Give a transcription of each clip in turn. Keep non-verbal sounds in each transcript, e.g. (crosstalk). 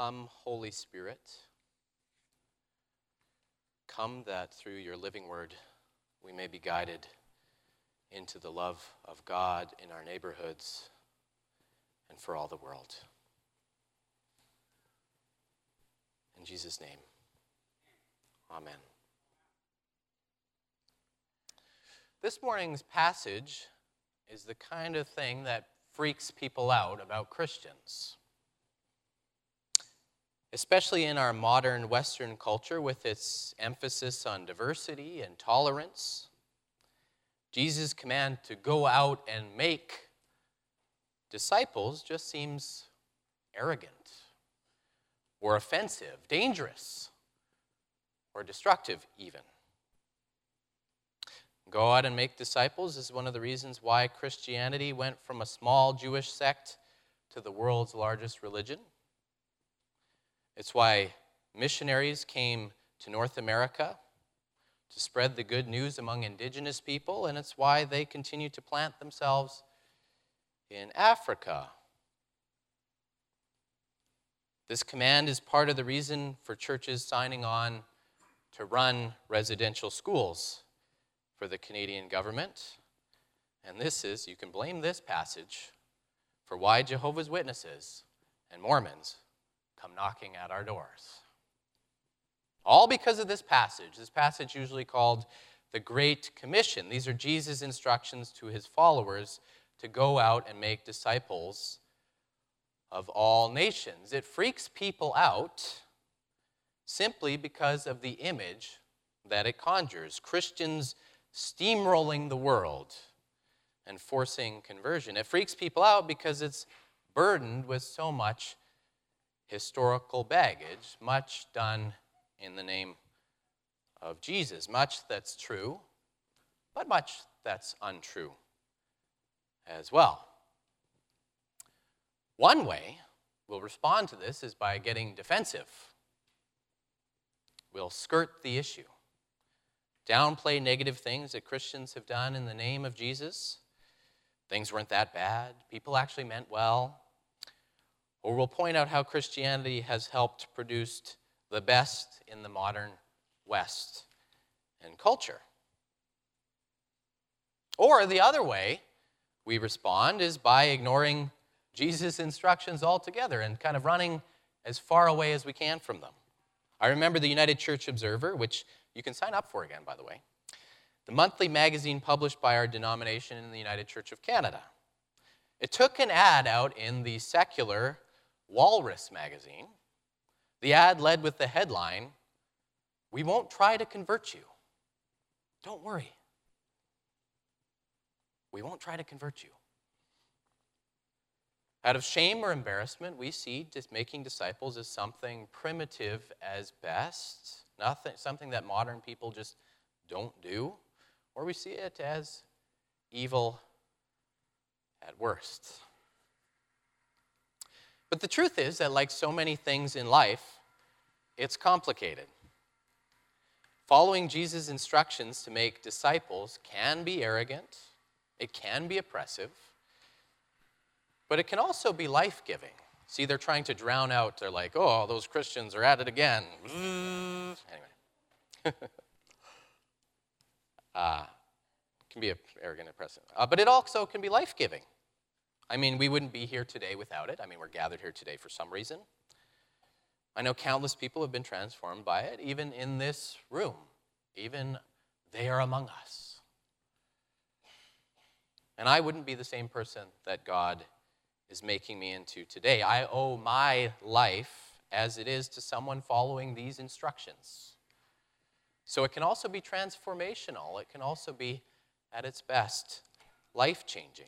Come, Holy Spirit. Come that through your living word we may be guided into the love of God in our neighborhoods and for all the world. In Jesus' name, amen. This morning's passage is the kind of thing that freaks people out about Christians. Especially in our modern Western culture with its emphasis on diversity and tolerance. Jesus' command to go out and make disciples just seems arrogant or offensive, dangerous, or destructive, even. Go out and make disciples is one of the reasons why Christianity went from a small Jewish sect to the world's largest religion. It's why missionaries came to North America to spread the good news among indigenous people, and it's why they continue to plant themselves in Africa. This command is part of the reason for churches signing on to run residential schools for the Canadian government. And this is, you can blame this passage for why Jehovah's Witnesses and Mormons come knocking at our doors. All because of this passage. This passage, usually called the Great Commission. These are Jesus' instructions to his followers to go out and make disciples of all nations. It freaks people out simply because of the image that it conjures Christians steamrolling the world and forcing conversion. It freaks people out because it's burdened with so much historical baggage, much done in the name of Jesus. Much that's true, but much that's untrue as well. One way we'll respond to this is by getting defensive. We'll skirt the issue, downplay negative things that Christians have done in the name of Jesus. Things weren't that bad, people actually meant well. Or we'll point out how Christianity has helped produce the best in the modern West and culture. Or the other way we respond is by ignoring Jesus' instructions altogether and kind of running as far away as we can from them. I remember the United Church Observer, which you can sign up for again, by the way, the monthly magazine published by our denomination in the United Church of Canada. It took an ad out in the secular Walrus magazine the ad led with the headline We won't try to convert you. Don't worry. We won't try to convert you. Out of shame or embarrassment, we see making disciples as something primitive as best, nothing, something that modern people just don't do, or we see it as evil at worst. But the truth is that, like so many things in life, it's complicated. Following Jesus' instructions to make disciples can be arrogant, it can be oppressive, but it can also be life giving. See, they're trying to drown out, they're like, oh, those Christians are at it again. (laughs) anyway. (laughs) uh, can be arrogant, and oppressive. Uh, but it also can be life giving. I mean, we wouldn't be here today without it. I mean, we're gathered here today for some reason. I know countless people have been transformed by it, even in this room, even they are among us. And I wouldn't be the same person that God is making me into today. I owe my life as it is to someone following these instructions. So it can also be transformational, it can also be, at its best, life changing.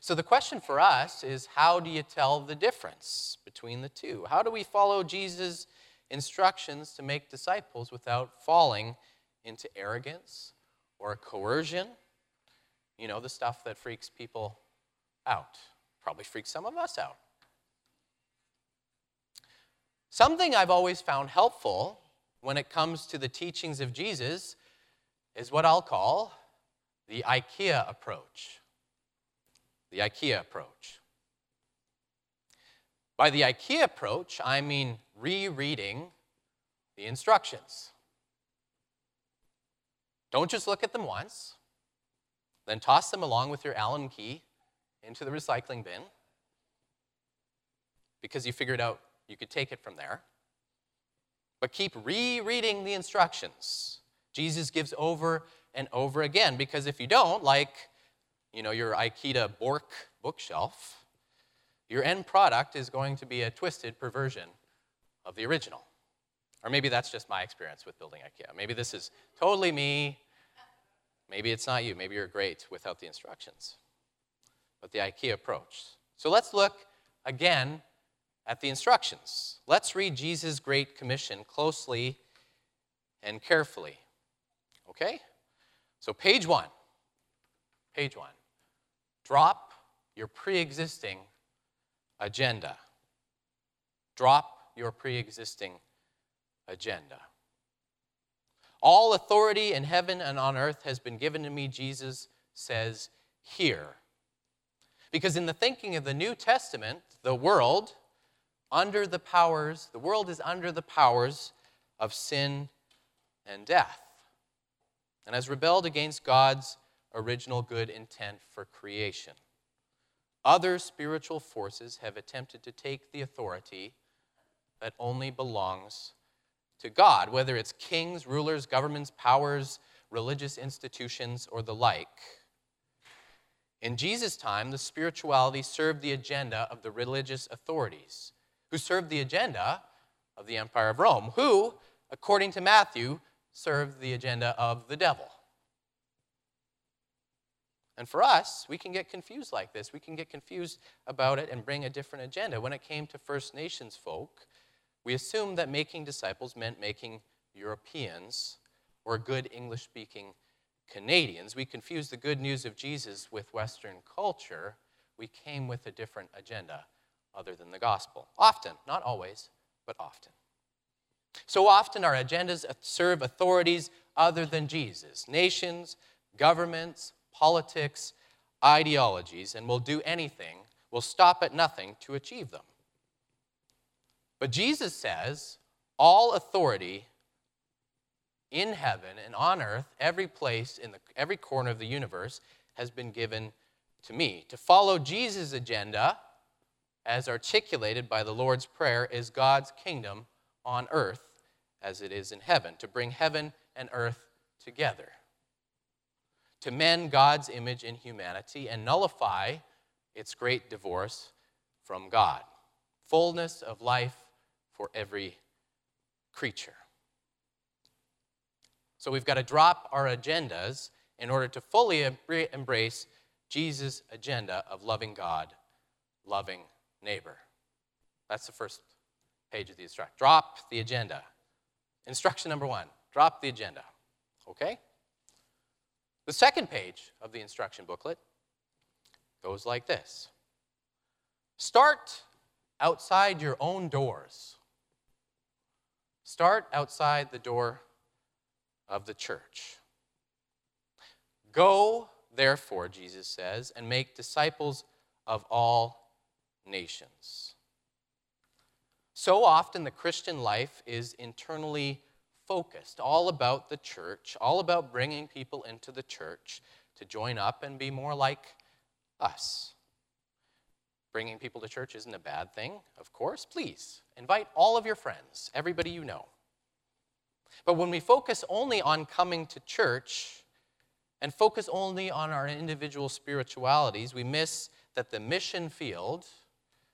So the question for us is how do you tell the difference between the two? How do we follow Jesus' instructions to make disciples without falling into arrogance or coercion? You know, the stuff that freaks people out. Probably freaks some of us out. Something I've always found helpful when it comes to the teachings of Jesus is what I'll call the IKEA approach the IKEA approach. By the IKEA approach, I mean rereading the instructions. Don't just look at them once, then toss them along with your Allen key into the recycling bin because you figured out you could take it from there. But keep rereading the instructions. Jesus gives over and over again because if you don't, like you know, your IKEA Bork bookshelf, your end product is going to be a twisted perversion of the original. Or maybe that's just my experience with building IKEA. Maybe this is totally me. Maybe it's not you. Maybe you're great without the instructions. But the IKEA approach. So let's look again at the instructions. Let's read Jesus' Great Commission closely and carefully. Okay? So, page one. Page one. Drop your pre existing agenda. Drop your pre existing agenda. All authority in heaven and on earth has been given to me, Jesus says here. Because in the thinking of the New Testament, the world, under the powers, the world is under the powers of sin and death, and has rebelled against God's original good intent for creation. Other spiritual forces have attempted to take the authority that only belongs to God, whether it's kings, rulers, governments, powers, religious institutions, or the like. In Jesus' time, the spirituality served the agenda of the religious authorities who served the agenda of the Empire of Rome, who, according to Matthew, served the agenda of the devil. And for us, we can get confused like this. We can get confused about it and bring a different agenda. When it came to First Nations folk, we assumed that making disciples meant making Europeans or good English speaking Canadians. We confused the good news of Jesus with Western culture. We came with a different agenda other than the gospel. Often, not always, but often. So often our agendas serve authorities other than Jesus nations, governments, politics, ideologies, and will do anything, will stop at nothing to achieve them. But Jesus says, all authority in heaven and on earth, every place in the, every corner of the universe, has been given to me. To follow Jesus' agenda as articulated by the Lord's Prayer, is God's kingdom on earth as it is in heaven, to bring heaven and earth together, to mend God's image in humanity and nullify its great divorce from God. Fullness of life for every creature. So we've got to drop our agendas in order to fully embrace Jesus' agenda of loving God, loving neighbor. That's the first page of the instruction. Drop the agenda. Instruction number one drop the agenda. Okay? The second page of the instruction booklet goes like this Start outside your own doors. Start outside the door of the church. Go, therefore, Jesus says, and make disciples of all nations. So often, the Christian life is internally focused, all about the church, all about bringing people into the church to join up and be more like us. Bringing people to church isn't a bad thing, of course. Please invite all of your friends, everybody you know. But when we focus only on coming to church and focus only on our individual spiritualities, we miss that the mission field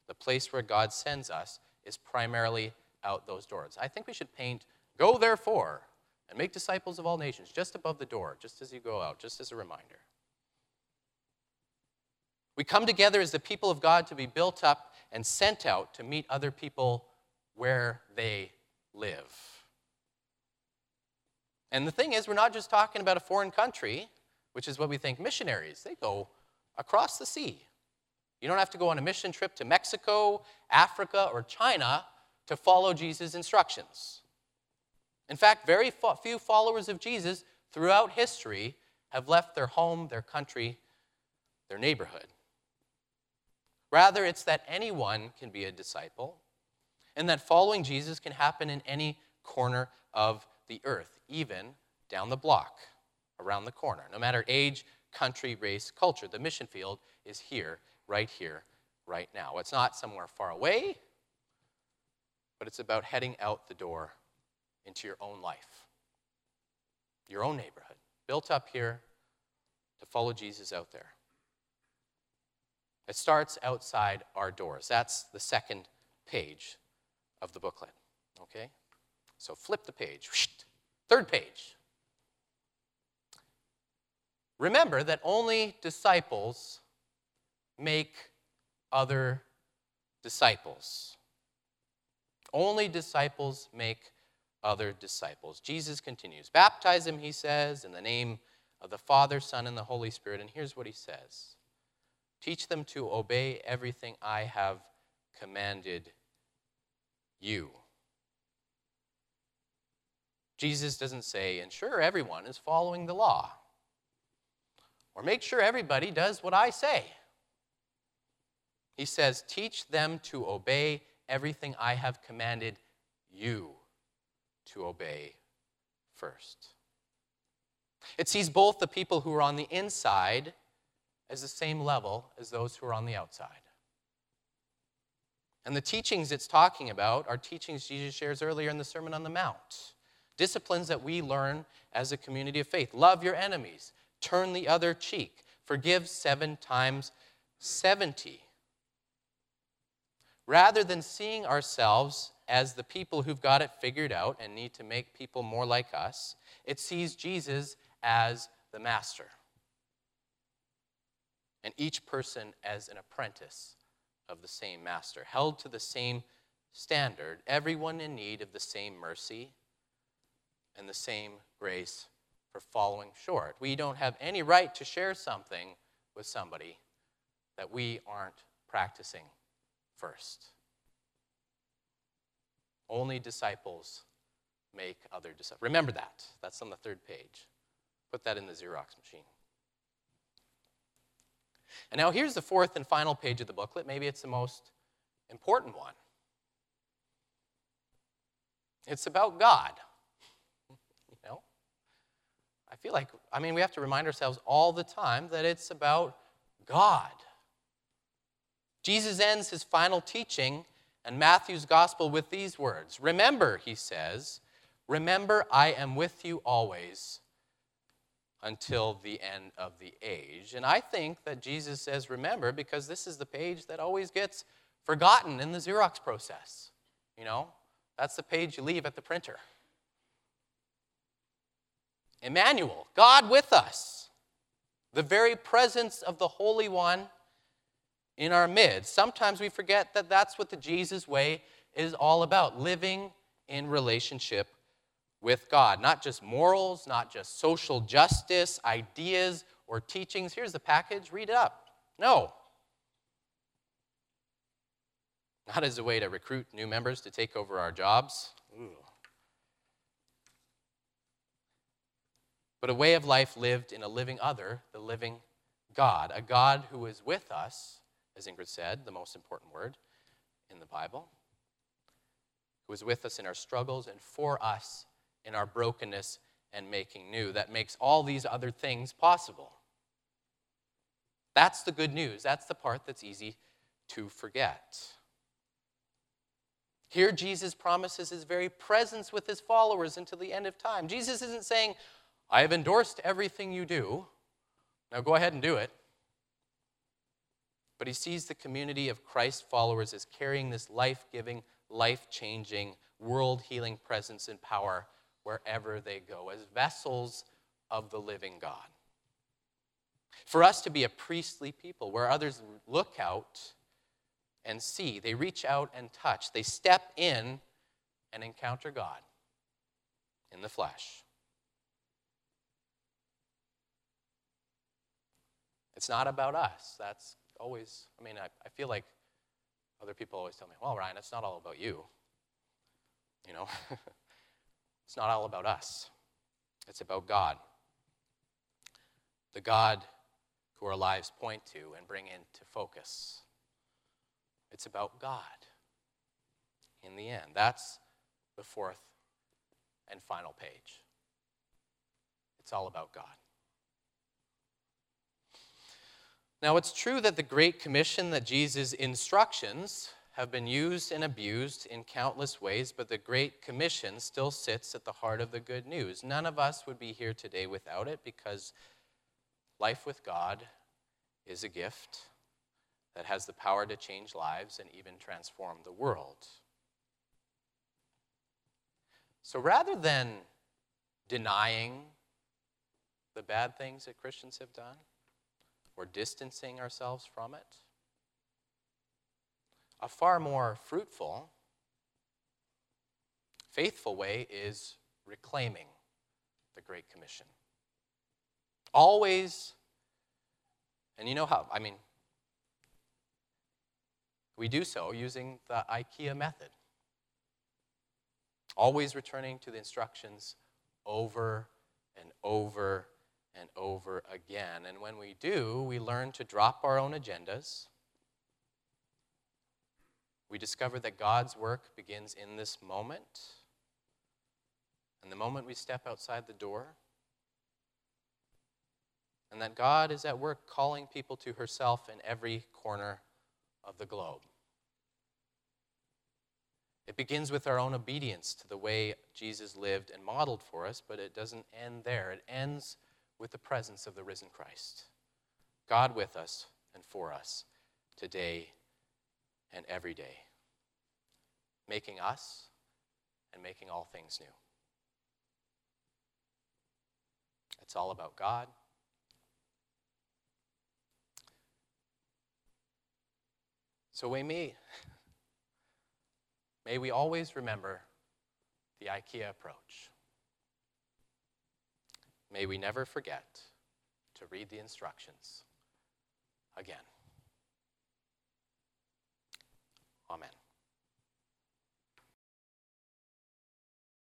the place where God sends us is primarily out those doors. I think we should paint, go therefore, and make disciples of all nations just above the door, just as you go out, just as a reminder. We come together as the people of God to be built up and sent out to meet other people where they live. And the thing is, we're not just talking about a foreign country, which is what we think missionaries. They go across the sea you don't have to go on a mission trip to Mexico, Africa, or China to follow Jesus' instructions. In fact, very few followers of Jesus throughout history have left their home, their country, their neighborhood. Rather, it's that anyone can be a disciple and that following Jesus can happen in any corner of the earth, even down the block, around the corner, no matter age, country, race, culture. The mission field is here, right here, right now. It's not somewhere far away, but it's about heading out the door into your own life, your own neighborhood, built up here to follow Jesus out there. It starts outside our doors. That's the second page of the booklet. Okay? So flip the page. Third page. Remember that only disciples make other disciples. Only disciples make other disciples. Jesus continues Baptize them, he says, in the name of the Father, Son, and the Holy Spirit. And here's what he says Teach them to obey everything I have commanded you. Jesus doesn't say, ensure everyone is following the law, or make sure everybody does what I say. He says, teach them to obey everything I have commanded you to obey first. It sees both the people who are on the inside as the same level as those who are on the outside. And the teachings it's talking about are teachings Jesus shares earlier in the Sermon on the Mount. Disciplines that we learn as a community of faith. Love your enemies, turn the other cheek, forgive seven times 70. Rather than seeing ourselves as the people who've got it figured out and need to make people more like us, it sees Jesus as the master and each person as an apprentice of the same master, held to the same standard, everyone in need of the same mercy and the same grace for following short. We don't have any right to share something with somebody that we aren't practicing first. Only disciples make other disciples. Remember that. That's on the third page. Put that in the Xerox machine. And now here's the fourth and final page of the booklet. Maybe it's the most important one. It's about God. (laughs) You know? I feel like, I mean, we have to remind ourselves all the time that it's about God. Jesus ends his final teaching in Matthew's gospel with these words Remember, he says, remember, I am with you always until the end of the age. And I think that Jesus says, remember, because this is the page that always gets forgotten in the Xerox process. You know, that's the page you leave at the printer. Emmanuel, God with us, the very presence of the Holy One in our midst. Sometimes we forget that that's what the Jesus way is all about living in relationship with God. Not just morals, not just social justice, ideas, or teachings. Here's the package, read it up. No. Not as a way to recruit new members to take over our jobs. Ooh. But a way of life lived in a living other, the living God. A God who is with us, as Ingrid said, the most important word in the Bible, who is with us in our struggles and for us in our brokenness and making new that makes all these other things possible. That's the good news. That's the part that's easy to forget. Here, Jesus promises his very presence with his followers until the end of time. Jesus isn't saying, I have endorsed everything you do. Now go ahead and do it. But he sees the community of Christ followers as carrying this life giving, life changing, world healing presence and power wherever they go, as vessels of the living God. For us to be a priestly people where others look out and see, they reach out and touch, they step in and encounter God in the flesh. It's not about us. That's always, I mean, I, I feel like other people always tell me, well, Ryan, it's not all about you. You know? (laughs) It's not all about us, it's about God. The God who our lives point to and bring into focus. It's about God in the end. That's the fourth and final page. It's all about God. Now, it's true that the Great Commission, that Jesus' instructions have been used and abused in countless ways, but the Great Commission still sits at the heart of the good news. None of us would be here today without it because life with God is a gift that has the power to change lives and even transform the world. So rather than denying the bad things that Christians have done or distancing ourselves from it, a far more fruitful, faithful way is reclaiming the Great Commission. Always, and you know how, I mean, we do so using the IKEA method. Always returning to the instructions over and over and over again. And when we do, we learn to drop our own agendas we discover that God's work begins in this moment. And the moment we step outside the door, and that God is at work calling people to herself in every corner of the globe. It begins with our own obedience to the way Jesus lived and modeled for us, but it doesn't end there. It ends with the presence of the risen Christ. God with us and for us today and every day, making us and making all things new. It's all about God. So may me, may we always remember the IKEA approach. May we never forget to read the instructions again. Amen.